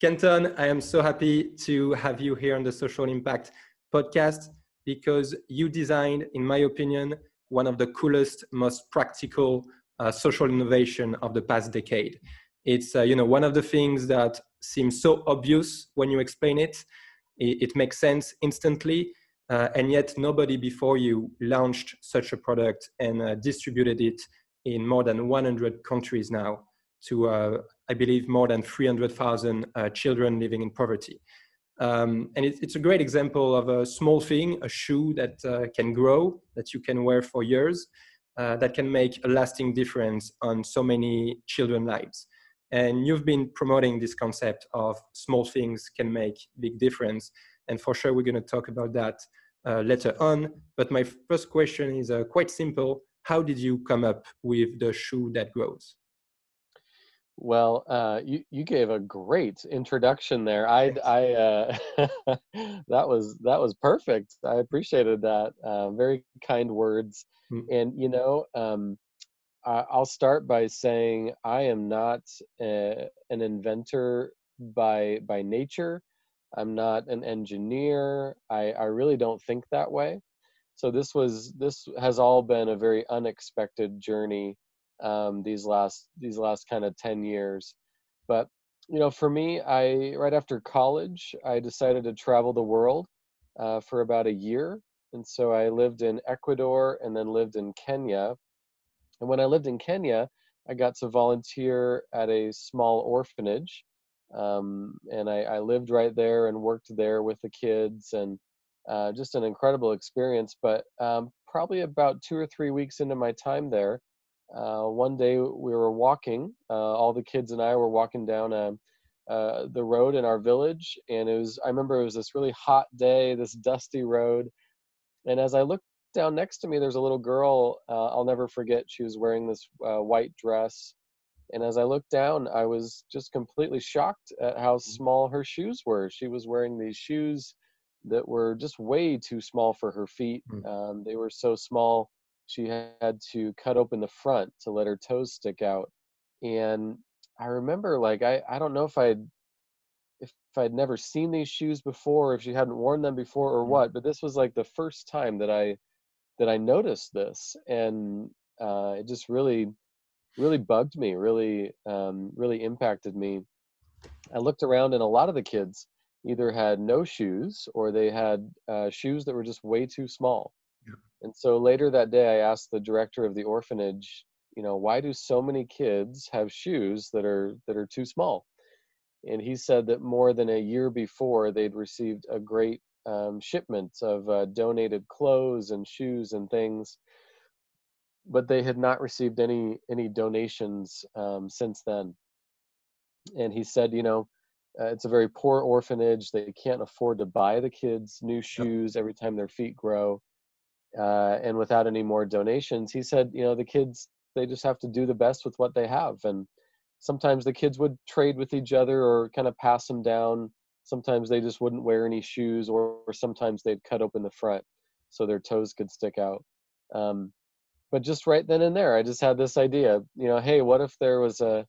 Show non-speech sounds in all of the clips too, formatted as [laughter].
Kenton, I am so happy to have you here on the Social Impact podcast because you designed, in my opinion, one of the coolest, most practical uh, social innovation of the past decade. It's uh, you know one of the things that seems so obvious when you explain it. It, it makes sense instantly, uh, and yet nobody before you launched such a product and uh, distributed it in more than 100 countries now to, uh, I believe, more than 300,000 uh, children living in poverty. Um, and it, it's a great example of a small thing, a shoe that uh, can grow, that you can wear for years, that can make a lasting difference on so many children lives. And you've been promoting this concept of small things can make big difference. And for sure, we're going to talk about that uh, later on. But my first question is uh, quite simple. How did you come up with the shoe that grows? Well, uh, you you gave a great introduction there. I I uh, [laughs] that was that was perfect. I appreciated that. Uh, very kind words. Mm. And you know, um, I, will start by saying I am not a, an inventor by by nature. I'm not an engineer. I I really don't think that way. So this was this has all been a very unexpected journey um, these last these last kind of 10 years. But you know for me i right after college i decided to travel the world uh, for about a year. And so i lived in ecuador and then lived in kenya. And when i lived in kenya i got to volunteer at a small orphanage um, and I, I, lived right there and worked there with the kids and uh, just an incredible experience. But um, probably about two or three weeks into my time there uh, one day we were walking, uh, all the kids and I were walking down a, uh, uh, the road in our village, and it was, I remember it was this really hot day, this dusty road. And as I looked down next to me, there's a little girl, uh, I'll never forget, she was wearing this uh, white dress. And as I looked down, I was just completely shocked at how mm-hmm. small her shoes were. She was wearing these shoes that were just way too small for her feet. Mm. Um, they were so small she had to cut open the front to let her toes stick out and i remember like i i don't know if i'd if i'd never seen these shoes before if she hadn't worn them before or mm-hmm. what but this was like the first time that i that i noticed this and uh, it just really really bugged me really um, really impacted me i looked around and a lot of the kids either had no shoes or they had uh, shoes that were just way too small and so later that day, I asked the director of the orphanage, you know, why do so many kids have shoes that are that are too small? And he said that more than a year before, they'd received a great um, shipment of uh, donated clothes and shoes and things, but they had not received any any donations um, since then. And he said, you know, uh, it's a very poor orphanage. They can't afford to buy the kids new shoes every time their feet grow uh, and without any more donations he said you know the kids they just have to do the best with what they have. And sometimes the kids would trade with each other or kind of pass them down. Sometimes they just wouldn't wear any shoes or, or sometimes they'd cut open the front so their toes could stick out. Um, but just right then and there i just had this idea you know hey what if there was a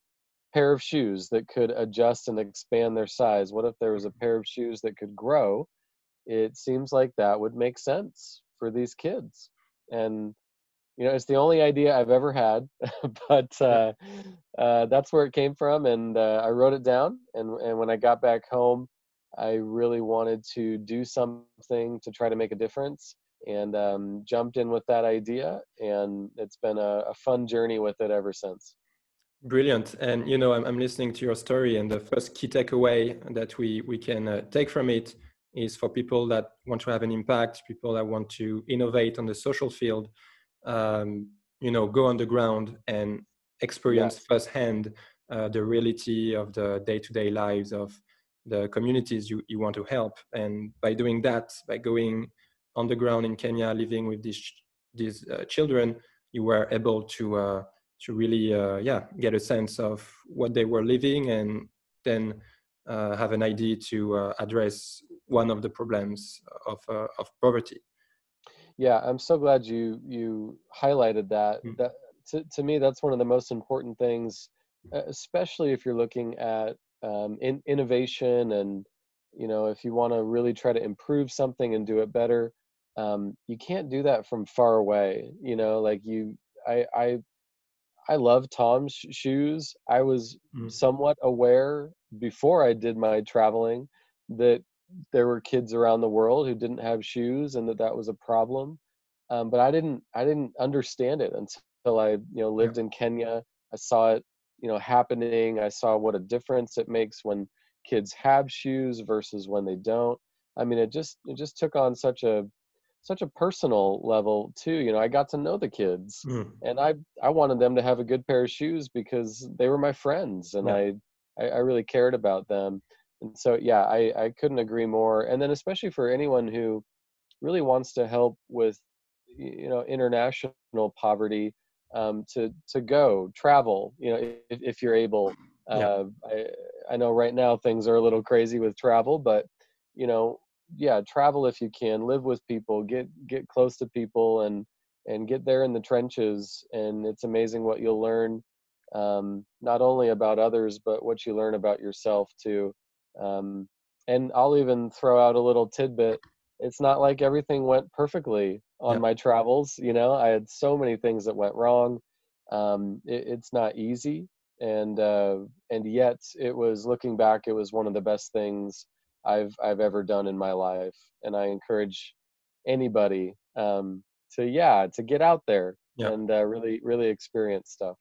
pair of shoes that could adjust and expand their size? What if there was a pair of shoes that could grow? It seems like that would make sense for these kids. And you know it's the only idea i've ever had [laughs] but uh, uh, that's where it came from and uh, i wrote it down and, and when i got back home i really wanted to do something to try to make a difference and um, jumped in with that idea and it's been a, a, fun journey with it ever since. Brilliant and you know I'm, I'm, listening to your story and the first key takeaway that we we can uh, take from it is for people that want to have an impact, people that want to innovate on the social field, um, you know, go on the ground and experience yeah. firsthand uh, the reality of the day-to-day lives of the communities you, you want to help. And by doing that, by going on the ground in Kenya, living with these these uh, children, you were able to uh, to really uh, yeah get a sense of what they were living and then uh, have an idea to uh, address one of the problems of, uh, of poverty. Yeah, I'm so glad you you highlighted that. Mm. That to, to me, that's one of the most important things, especially if you're looking at um, in, innovation and you know if you want to really try to improve something and do it better um, you can't do that from far away you know like you i i i love tom's shoes i was mm. somewhat aware before i did my traveling that there were kids around the world who didn't have shoes and that that was a problem um, but i didn't i didn't understand it until i you know lived yeah. in kenya i saw it you know happening i saw what a difference it makes when kids have shoes versus when they don't i mean it just it just took on such a such a personal level too you know i got to know the kids mm. and i i wanted them to have a good pair of shoes because they were my friends and yeah. I, I, I really cared about them and so yeah i i couldn't agree more and then especially for anyone who really wants to help with you know international poverty um, to to go travel. You know, if, if you're able. Uh, I I know right now things are a little crazy with travel, but you know, yeah, travel if you can. Live with people. Get get close to people and and get there in the trenches. And it's amazing what you'll learn, um, not only about others, but what you learn about yourself too. Um, and I'll even throw out a little tidbit it's not like everything went perfectly on yeah. my travels you know i had so many things that went wrong um, it, it's not easy and uh, and yet it was looking back it was one of the best things i've i've ever done in my life and i encourage anybody um, to yeah to get out there yeah. and uh, really really experience stuff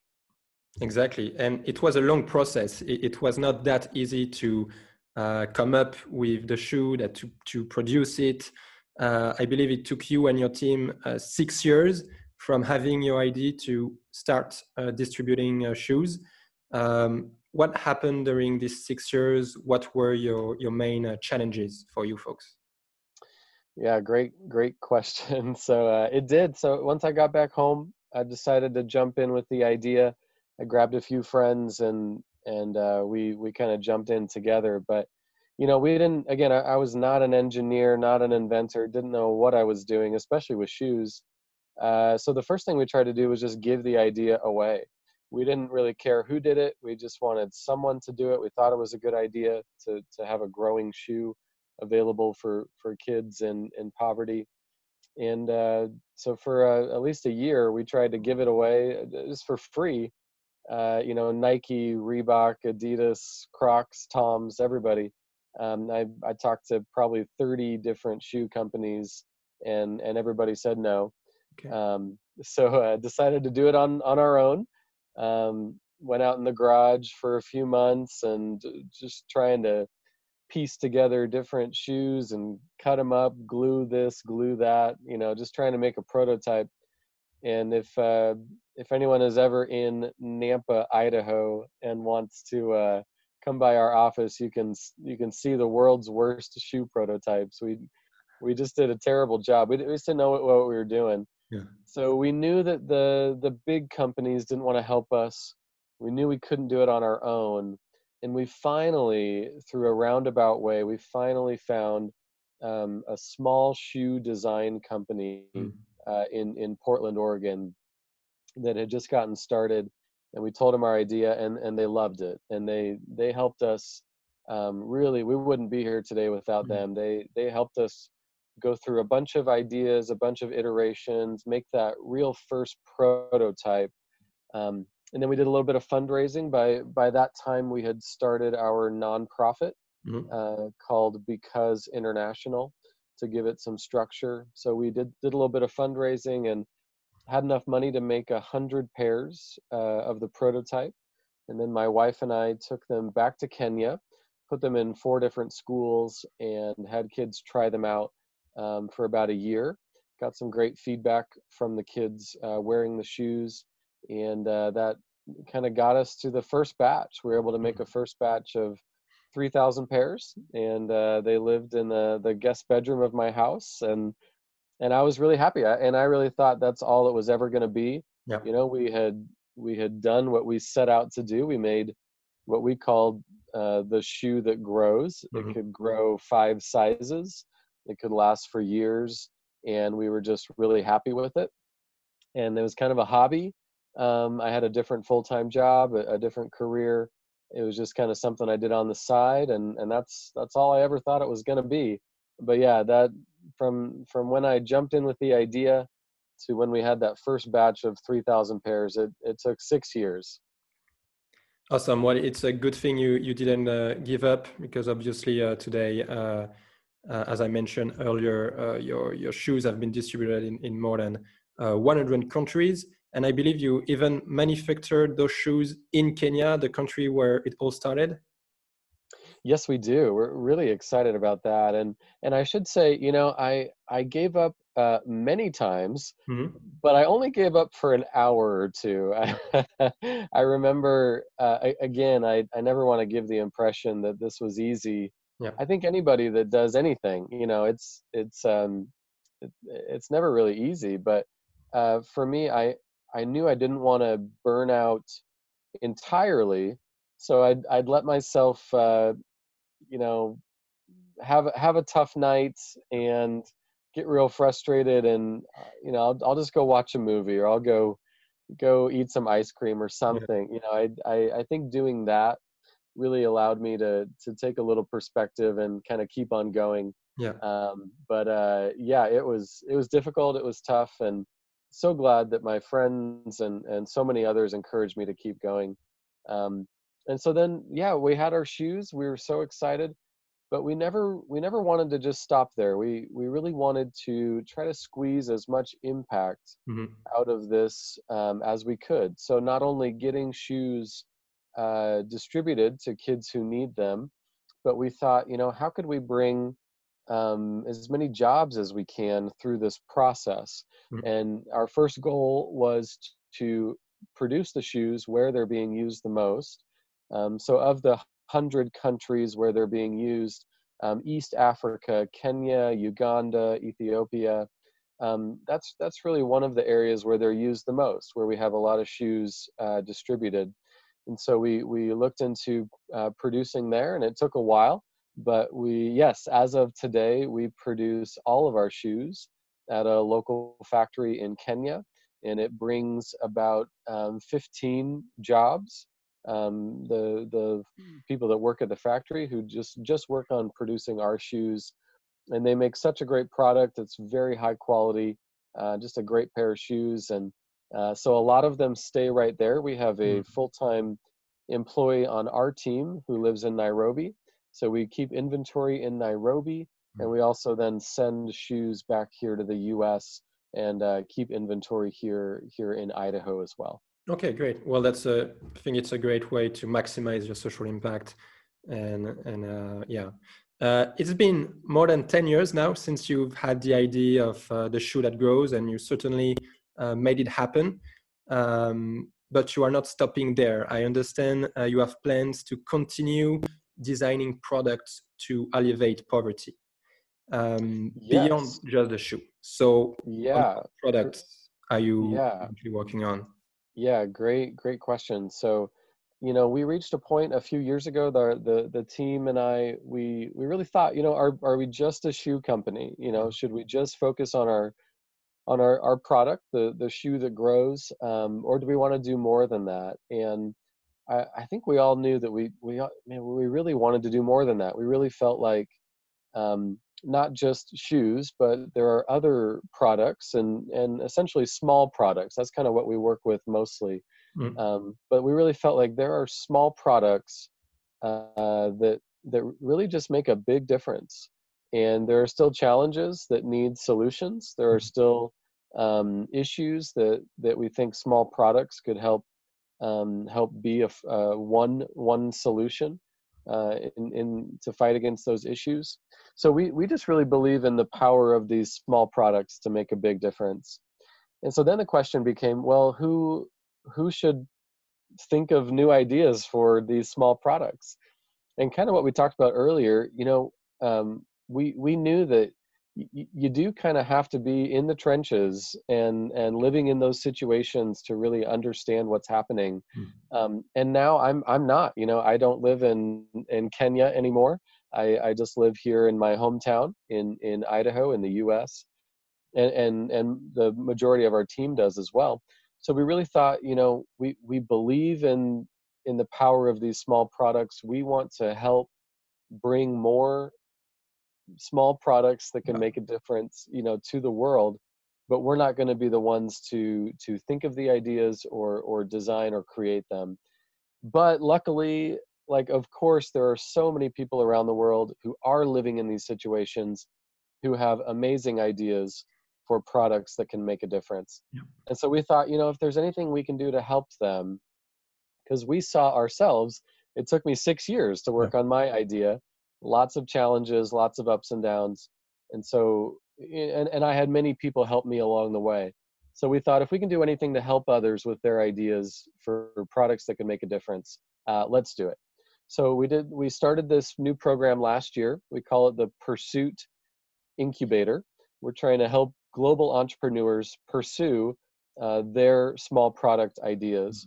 exactly and it was a long process it, it was not that easy to uh, come up with the shoe that to, to produce it. Uh, I believe it took you and your team uh, six years from having your idea to start uh, distributing uh, shoes. Um, what happened during these six years? What were your, your main uh, challenges for you folks? Yeah, great, great question. [laughs] So it did. So once I got back home, I decided to jump in with the idea. I grabbed a few friends and and uh, we we kind of jumped in together. But you know, we didn't. Again, I, I, was not an engineer, not an inventor, didn't know what I was doing, especially with shoes. Uh, so the first thing we tried to do was just give the idea away. We didn't really care who did it. We just wanted someone to do it. We thought it was a good idea to to have a growing shoe available for for kids in in poverty and uh, so for uh, at least a year we tried to give it away uh, just for free uh, you know, Nike, Reebok, Adidas, Crocs, Toms, everybody. Um, I, I talked to probably 30 different shoe companies and, and everybody said no. Okay. Um, so I decided to do it on, on our own. Um, went out in the garage for a few months and just trying to piece together different shoes and cut them up, glue this, glue that, you know, just trying to make a prototype. And if uh, if anyone is ever in Nampa, Idaho, and wants to uh, come by our office, you can you can see the world's worst shoe prototypes. We we just did a terrible job. We, we just didn't know what, what we were doing. Yeah. So we knew that the the big companies didn't want to help us. We knew we couldn't do it on our own, and we finally, through a roundabout way, we finally found um, a small shoe design company mm. Uh, in in Portland, Oregon, that had just gotten started and we told them our idea and and they loved it and they they helped us um, really we wouldn't be here today without mm-hmm. them they they helped us go through a bunch of ideas a bunch of iterations make that real first prototype um, and then we did a little bit of fundraising by by that time we had started our nonprofit mm-hmm. uh, called because international to give it some structure so we did did a little bit of fundraising and had enough money to make a hundred pairs uh, of the prototype, and then my wife and I took them back to Kenya, put them in four different schools, and had kids try them out um, for about a year. Got some great feedback from the kids uh, wearing the shoes, and uh, that kind of got us to the first batch. We were able to make a first batch of 3,000 pairs, and uh, they lived in the, the guest bedroom of my house. And and I was really happy. And I really thought that's all it was ever going to be. You know, we had we had done what we set out to do. We made what we called uh, the shoe that grows. Mm-hmm. It could grow five sizes. It could last for years, and we were just really happy with it. And it was kind of a hobby. Um, I had a different full time job, a, a, different career, it was just kind of something I did on the side, and and that's that's all I ever thought it was going to be. But yeah, that from from when I jumped in with the idea to when we had that first batch of 3,000 pairs, it it took six years. Awesome. Well, it's a good thing you you didn't uh, give up because obviously uh, today, uh, uh as I mentioned earlier, uh, your your shoes have been distributed in in more than uh, 100 countries and I believe you even manufactured those shoes in Kenya, the country where it all started. Yes, we do. We're really excited about that, and and I should say, you know, I I gave up uh, many times, mm-hmm. but I only gave up for an hour or two. [laughs] I remember uh, again, I I never want to give the impression that this was easy. Yeah. I think anybody that does anything, you know, it's it's um, it, it's never really easy, but uh, for me, I I knew I didn't want to burn out entirely, so I'd I'd let myself, uh, you know, have have a tough night and get real frustrated, and uh, you know, I'll I'll just go watch a movie or I'll go go eat some ice cream or something. Yeah. You know, I, I I think doing that really allowed me to to take a little perspective and kind of keep on going. Yeah. Um, but uh, yeah, it was it was difficult. It was tough, and so glad that my friends and and so many others encouraged me to keep going um, and so then yeah we had our shoes we were so excited but we never we never wanted to just stop there we we really wanted to try to squeeze as much impact mm-hmm. out of this um, as we could so not only getting shoes uh, distributed to kids who need them but we thought you know how could we bring um, as many jobs as we can through this process. Mm-hmm. And our first goal was to produce the shoes where they're being used the most. Um, so, of the 100 countries where they're being used, um, East Africa, Kenya, Uganda, Ethiopia, um, that's that's really one of the areas where they're used the most, where we have a lot of shoes uh, distributed. And so we we looked into uh, producing there, and it took a while but we yes as of today we produce all of our shoes at a local factory in kenya and it brings about um, 15 jobs. Um, the the people that work at the factory who just just work on producing our shoes and they make such a great product it's very high quality uh, just a great pair of shoes and uh, so a lot of them stay right there. We have a mm. full-time employee on our team who lives in nairobi so we keep inventory in Nairobi, and hmm. we also then send shoes back here to the U.S. and uh, keep inventory here here in Idaho as well. Okay, great. Well, that's a I think it's a great way to maximize your social impact, and and uh, yeah. Uh, it's been more than 10 years now since you've had the idea of uh, the shoe that grows, and you certainly uh, made it happen. Um, but you are not stopping there. I understand uh, you have plans to continue designing products to alleviate poverty um, yes. beyond just the shoe. So, yeah, products are you yeah. working on? Yeah, great, great question. So, you know, we reached a point a few years ago. The the the team and I, we we really thought, you know, are are we just a shoe company? You know, should we just focus on our on our our product, the the shoe that grows, um, or do we want to do more than that? And I, I think we all knew that we we man, we really wanted to do more than that. We really felt like um, not just shoes, but there are other products and and essentially small products. That's kind of what we work with mostly. Mm. Um, but we really felt like there are small products uh, that that really just make a big difference. And there are still challenges that need solutions. There are mm. still um, issues that that we think small products could help um, help be a uh, one one solution uh, in, in to fight against those issues. So we we just really believe in the power of these small products to make a big difference. And so then the question became, well, who who should think of new ideas for these small products? And kind of what we talked about earlier, you know, um, we we knew that you do kind of have to be in the trenches and and living in those situations to really understand what's happening mm. um, and now i'm i'm not you know i don't live in in kenya anymore i i just live here in my hometown in in idaho in the us and and and the majority of our team does as well so we really thought you know we we believe in in the power of these small products. We want to help bring more small products that can make a difference, you know, to the world. But we're not going to be the ones to to think of the ideas or or design or create them. But luckily, like of course, there are so many people around the world who are living in these situations, who have amazing ideas for products that can make a difference. Yeah. And so we thought, you know, if there's anything we can do to help them, because we saw ourselves, it took me six years to work yeah. on my idea, lots of challenges, lots of ups and downs. And so, and, and I had many people help me along the way. So we thought if we can do anything to help others with their ideas for products that can make a difference, uh, let's do it. So we did. We started this new program last year. We call it the Pursuit Incubator. We're trying to help global entrepreneurs pursue uh, their small product ideas.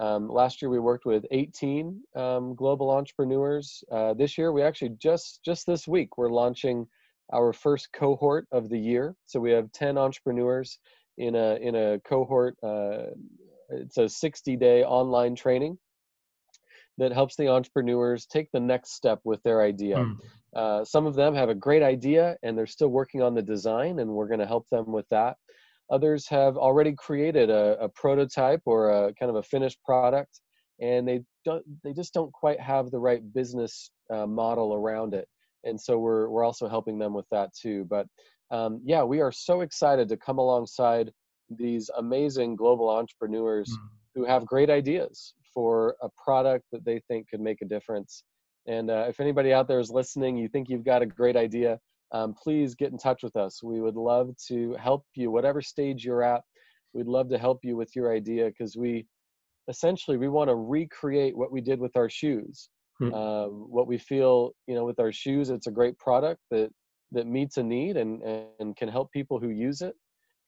Um, last year we worked with 18 um, global entrepreneurs. Uh, this year we actually just just this week we're launching our first cohort of the year. So we have 10 entrepreneurs in a in a cohort. Uh, it's a 60 day online training that helps the entrepreneurs take the next step with their idea. Mm. Uh, some of them have a great idea and they're still working on the design, and we're going to help them with that. Others have already created a, a, prototype or a kind of a finished product, and they don't they just don't quite have the right business uh, model around it. And so we're we're also helping them with that too. But um, yeah, we are so excited to come alongside these amazing global entrepreneurs mm. who have great ideas for a product that they think could make a difference and uh, if anybody out there is listening, you think you've got a great idea, um, please get in touch with us. We would love to help you, whatever stage you're at. We'd love to help you with your idea because we essentially we want to recreate what we did with our shoes. Hmm. Um, what we feel, you know, with our shoes, it's a great product that that meets a need and and can help people who use it.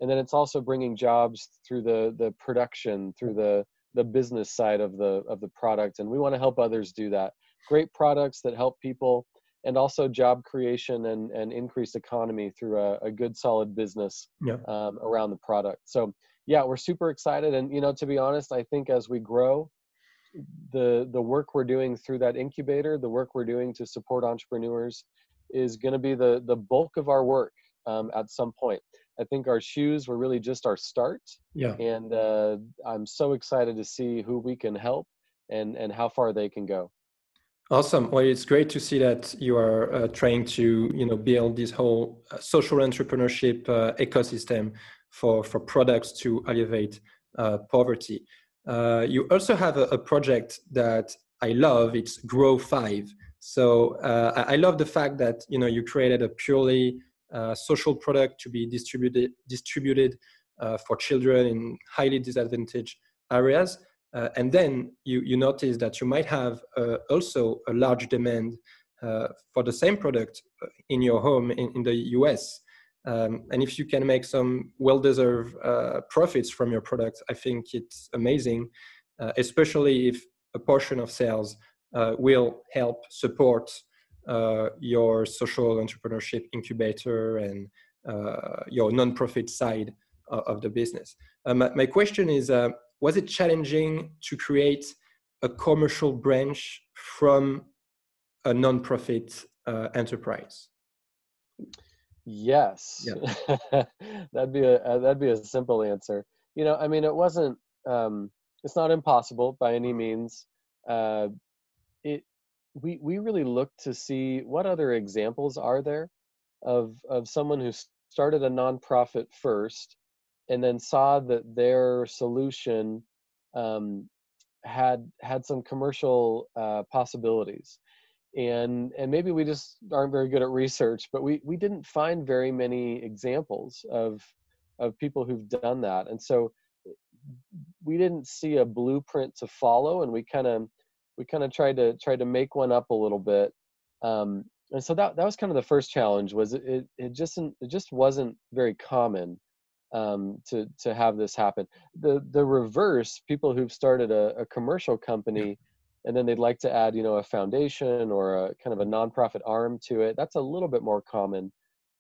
And then it's also bringing jobs through the the production, through the the business side of the of the product, and we want to help others do that great products that help people and also job creation and, and increased economy through a, a good solid business yeah. um, around the product. So yeah we're super excited. And you know to be honest i think as we grow the the work we're doing through that incubator the work we're doing to support entrepreneurs is going to be the the bulk of our work um, at some point. I think our shoes were really just our start. Yeah. And uh, i'm so excited to see who we can help and and how far they can go Awesome. Well, it's great to see that you are uh, trying to, you know, build this whole uh, social entrepreneurship uh, ecosystem for for products to alleviate uh, poverty. Uh, you also have a, a, project that I love. It's Grow Five. So uh, I love the fact that you know you created a purely social product to be distributed distributed for children in highly disadvantaged areas uh, and then you, you notice that you might have uh, also a large demand uh, for the same product uh, in your home in, in the US. Um, and if you can make some well deserved uh, profits from your product, I think it's amazing, uh, especially if a portion of sales will help support your social entrepreneurship incubator and your nonprofit side of, the business. My, question is was it challenging to create a commercial branch from a nonprofit uh, enterprise? Yes, yeah. [laughs] that'd be a uh, that'd be a simple answer. You know, I mean, it wasn't. Um, it's not impossible by any means. Uh, it we we really looked to see what other examples are there of of someone who started a nonprofit first and then saw that their solution um, had had some commercial uh, possibilities. And and maybe we just aren't very good at research but we we didn't find very many examples of of people who've done that. And so we didn't see a blueprint to follow and we kind of we kind of tried to try to make one up a little bit. Um, and so that that was kind of the first challenge was it it, it just it just wasn't very common um, to to have this happen. The the reverse, people who've started a, a commercial company and then they'd like to add, you know, a foundation or a kind of a nonprofit arm to it. That's a little bit more common.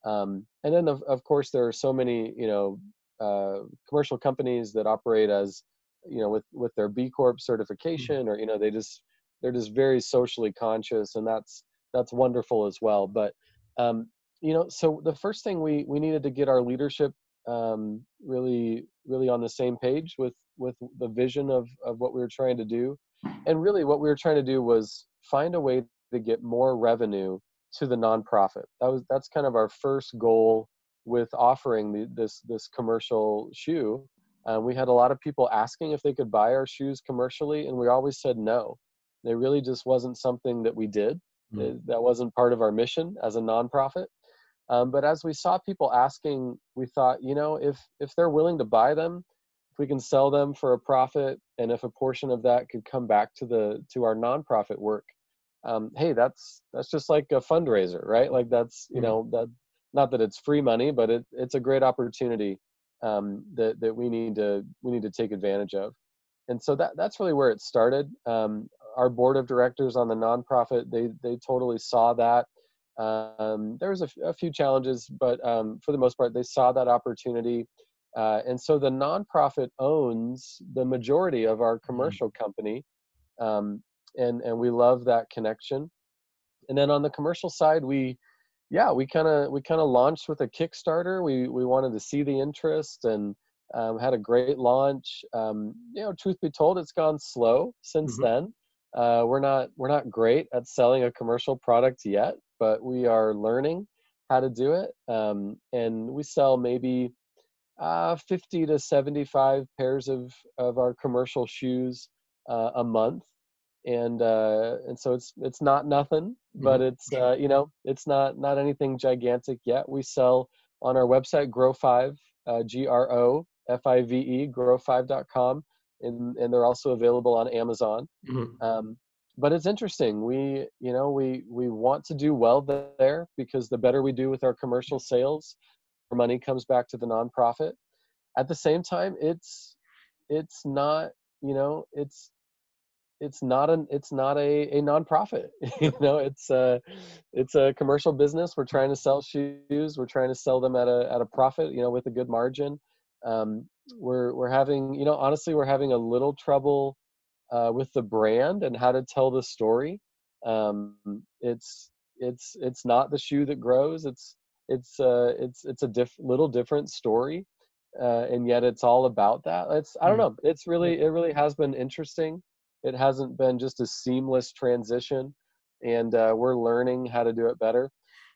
Um, and then of, of course there are so many, you know, uh, commercial companies that operate as you know with with their b corp certification or you know they just they're just very socially conscious and that's that's wonderful as well but um, you know so the first thing we we needed to get our leadership um, really really on the same page with with the vision of of what we were trying to do. And really what we were trying to do was find a way to get more revenue to the nonprofit. That was that's kind of our first goal with offering the, this this commercial shoe. Uh, we had a lot of people asking if they could buy our shoes commercially and we always said no. It really just wasn't something that we did. Mm. that wasn't part of our mission as a nonprofit um, but as we saw people asking, we thought, you know, if if they're willing to buy them, if we can sell them for a profit, and if a portion of that could come back to the to our nonprofit work, um, hey, that's that's just like a fundraiser, right? Like that's you mm-hmm. know that not that it's free money, but it, it's a great opportunity um, that that we need to we need to take advantage of. And so that that's really where it started. Um, our board of directors on the nonprofit they they totally saw that um, there was a, f- a few challenges, but um, for the most part, they saw that opportunity. Uh, and so the nonprofit owns the majority of our mm-hmm. commercial mm-hmm. company, um, and and we love that connection. And then on the commercial side, we, yeah, we kind of we kind of launched with a Kickstarter. We we wanted to see the interest and um, had a great launch. Um, you know, truth be told, it's gone slow since mm-hmm. then. Uh, we're not we're not great at selling a commercial product yet, but we are learning how to do it. Um, and we sell maybe uh, 50 to 75 pairs of, of our commercial shoes uh, a month. And uh, and so it's it's not nothing, but mm-hmm. it's uh, you know it's not not anything gigantic yet. We sell on our website Grow Five uh, G R O F I V E Grow5.com, and and they're also available on Amazon. Mm-hmm. Um, but it's interesting we you know we we want to do well there because the better we do with our commercial sales our money comes back to the nonprofit. At the same time it's it's not you know it's it's not an it's not a, a nonprofit [laughs] you know it's a it's a commercial business. We're trying to sell shoes we're trying to sell them at a at a profit you know with a good margin. Um, we're we're having you know honestly we're having a little trouble uh, with the brand and how to tell the story. Um, it's it's it's not the shoe that grows. It's it's uh, it's it's a diff- little different story, uh, and yet it's all about that. It's I don't mm. know. It's really it really has been interesting. It hasn't been just a seamless transition, and uh, we're learning how to do it better.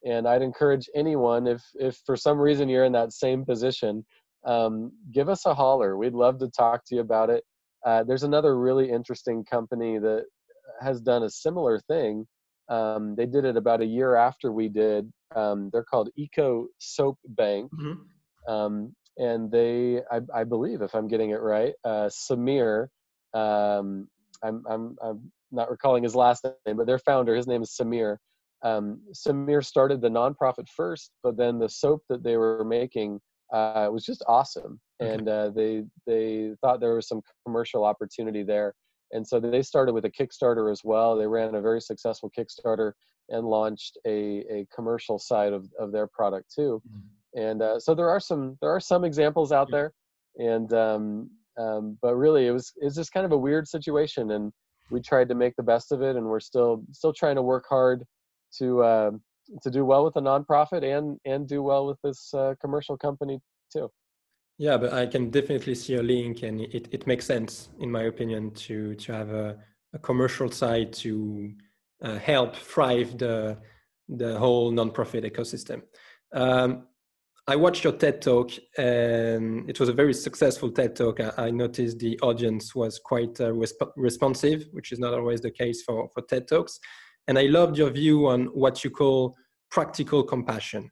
And I'd encourage anyone if if for some reason you're in that same position, um, give us a holler. We'd love to talk to you about it. Uh, there's another really interesting company that has done a similar thing. Um, they did it about a year after we did. Um, they're called Eco Soap Bank. Mm-hmm. Um, and they, I, I, believe, if I'm getting it right, uh, Samir, um, I'm, I'm, I'm not recalling his last name, but their founder, his name is Samir. Um, Samir started the nonprofit first, but then the soap that they were making uh, it was just awesome and uh, they they thought there was some commercial opportunity there and so they started with a kickstarter as well. They ran a very successful kickstarter and launched a, a commercial side of, of their product too mm-hmm. and uh, so there are some there are some examples out there and um, um, but really it was it's just kind of a weird situation and we tried to make the best of it and we're still still trying to work hard to uh, to do well with the nonprofit and and do well with this uh, commercial company too yeah, but I can definitely see a link, and it, it makes sense, in my opinion, to to have a, a commercial side to uh, help thrive the the whole nonprofit ecosystem. Um, I watched your TED talk, and it was a very successful TED talk. I, I noticed the audience was quite uh, resp- responsive, which is not always the case for for TED talks. And I loved your view on what you call practical compassion,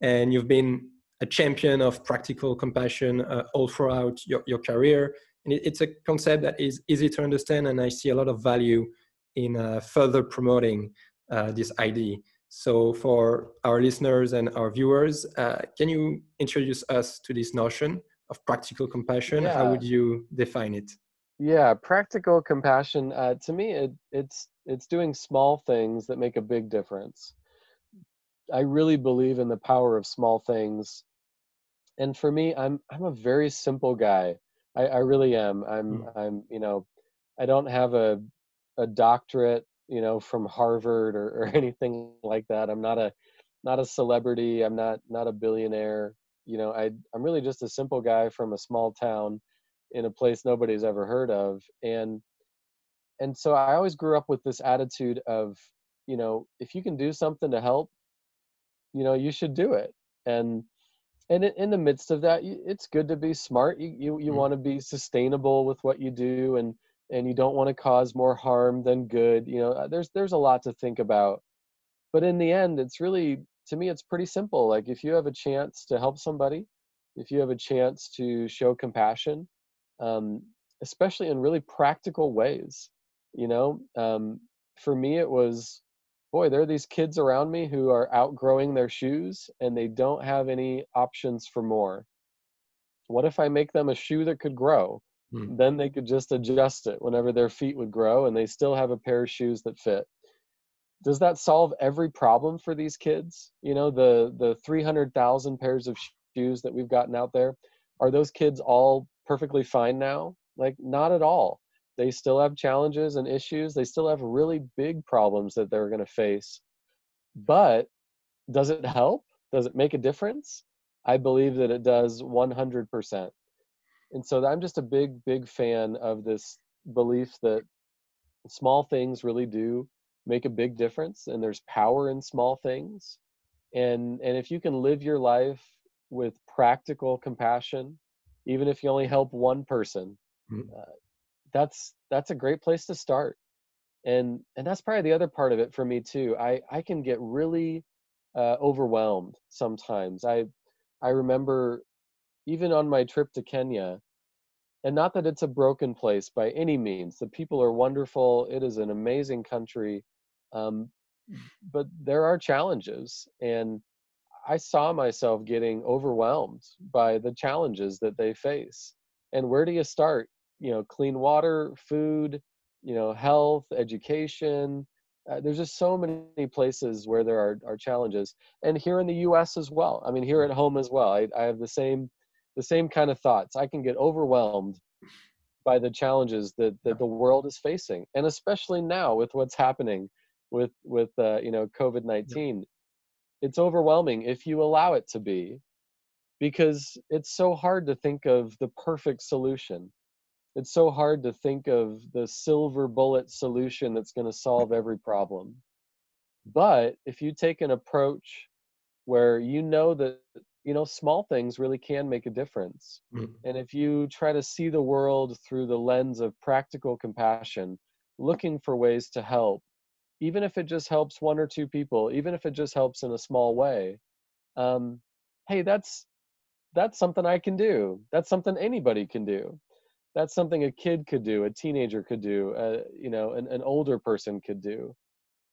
and you've been a champion of practical compassion uh, all throughout your, your career. And it, it's a concept that is easy to understand, and I see a lot of value in uh, further promoting uh, this idea. So, for our listeners and our viewers, uh, can you introduce us to this notion of practical compassion? Yeah. How would you define it? Yeah, practical compassion. Uh, to me, it, it's it's doing small things that make a big difference. I really believe in the power of small things. And for me, I'm I'm a very simple guy. I, I really am. I'm mm. I'm you know, I don't have a a doctorate, you know, from Harvard or, or [laughs] anything like that. I'm not a not a celebrity. I'm not not a billionaire. You know, I I'm really just a simple guy from a small town in a place nobody's ever heard of. And and so I always grew up with this attitude of, you know, if you can do something to help, you know, you should do it. And and in the midst of that it's good to be smart you you, you mm-hmm. want to be sustainable with what you do and and you don't want to cause more harm than good you know uh, there's there's a lot to think about but in the end it's really to me it's pretty simple like if you have a chance to help somebody if you have a chance to show compassion um, especially in really practical ways you know um, for me it was boy, there are these kids around me who are outgrowing their shoes and they don't have any options for more. What if I make them a shoe that could grow? Hmm. Then they could just adjust it whenever their feet would grow and they still have a pair of shoes that fit. Does that solve every problem for these kids? You know, the the 300,000 pairs of shoes that we've gotten out there, are those kids all perfectly fine now? Like not at all they still have challenges and issues. They still have really big problems that they're going to face. But does it help? Does it make a difference? I believe that it does 100%. And so I'm just a big, big fan of this belief that small things really do make a big difference and there's power in small things. And, and if you can live your life with practical compassion, even if you only help one person, mm-hmm. uh, that's that's a great place to start. And and that's probably the other part of it for me too. I i can get really uh, overwhelmed sometimes. I i remember even on my trip to kenya and not that it's a broken place by any means the people are wonderful it is an amazing country um, but there are challenges and i saw myself getting overwhelmed by the challenges that they face. And where do you start you know clean water food you know health education. Uh, there's just so many places where there are, are challenges and here in the us as well. I mean here at home as well. I, I have the same the same kind of thoughts. I can get overwhelmed by the challenges that, that the world is facing and especially now with what's happening with with uh, you know covid-19 it's overwhelming if you allow it to be because it's so hard to think of the perfect solution it's so hard to think of the silver bullet solution that's going to solve every problem. But if you take an approach where you know that you know small things really can make a difference mm. and if you try to see the world through the lens of practical compassion looking for ways to help even if it just helps one or two people even if it just helps in a small way um, hey that's that's something i can do that's something anybody can do that's something a kid could do a teenager could do uh, you know an, an older person could do.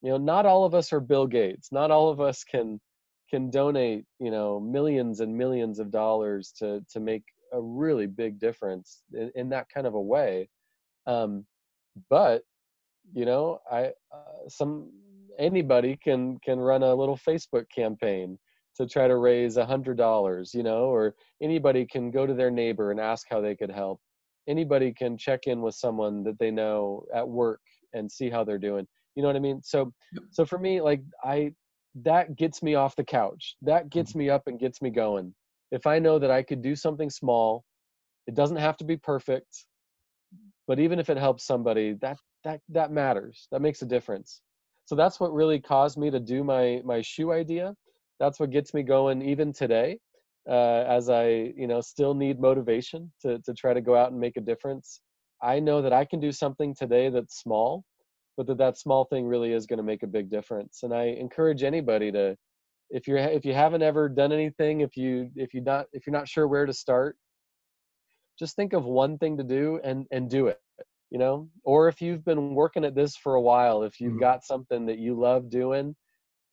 You know not all of us are bill gates. Not all of us can can donate you know millions and millions of dollars to to make a really big difference in, in that kind of a way. Um, but you know i uh, some anybody can can run a little facebook campaign to try to raise a hundred dollars you know or anybody can go to their neighbor and ask how they could help anybody can check in with someone that they know at work and see how they're doing. You know what i mean? So so for me like i that gets me off the couch. That gets mm-hmm. me up and gets me going. If i know that i could do something small it doesn't have to be perfect but even if it helps somebody that that that matters. That makes a difference. So that's what really caused me to do my my shoe idea. That's what gets me going even today uh, as I, you know, still need motivation to to try to go out and make a difference. I know that I can do something today that's small, but that that small thing really is going to make a big difference. And I encourage anybody to, if you're if you haven't ever done anything, if you if you not if you're not sure where to start, just think of one thing to do and and do it. You know, or if you've been working at this for a while, if you've mm-hmm. got something that you love doing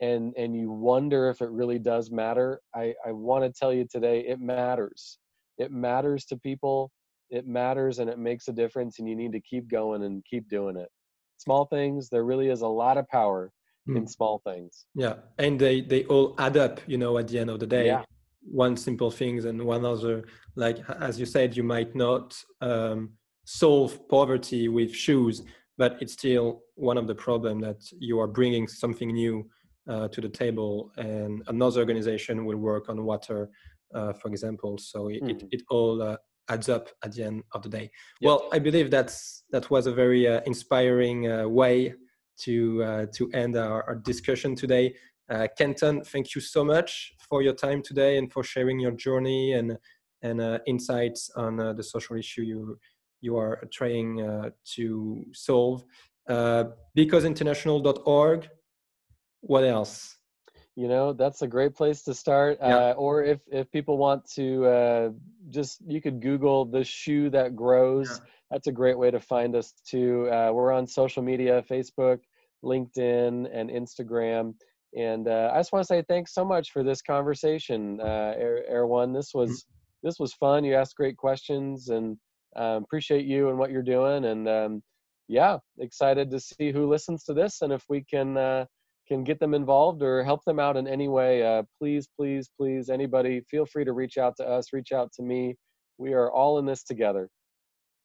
and and you wonder if it really does matter i i want to tell you today it matters. It matters to people it matters and it makes a difference and you need to keep going and keep doing it. Small things there really is a lot of power mm. in small things. Yeah and they they all add up you know at the end of the day. Yeah. One simple things and one other like as you said you might not um, solve poverty with shoes but it's still one of the problem that you are bringing something new uh, to the table and another organization will work on water uh, for example so it, mm. it, it, all uh, adds up at the end of the day yep. well i believe that's that was a very uh, inspiring uh, way to uh, to end our, our discussion today uh, Kenton, thank you so much for your time today and for sharing your journey and and uh, insights on uh, the social issue you you are trying uh, to solve. Uh, becauseinternational.org. What else? You know, that's a great place to start. Yeah. Uh, or if if people want to uh, just, you could Google the shoe that grows. Yeah. That's a great way to find us too. we're on social media: Facebook, LinkedIn, and Instagram and uh, I just want to say thanks so much for this conversation, uh, Air, Air One. This mm-hmm. was this was fun. You asked great questions, and um, appreciate you and what you're doing. And um, yeah, excited to see who listens to this, and if we can uh, can get them involved or help them out in any way. Uh, please, please, please, anybody, feel free to reach out to us. Reach out to me. We are all in this together.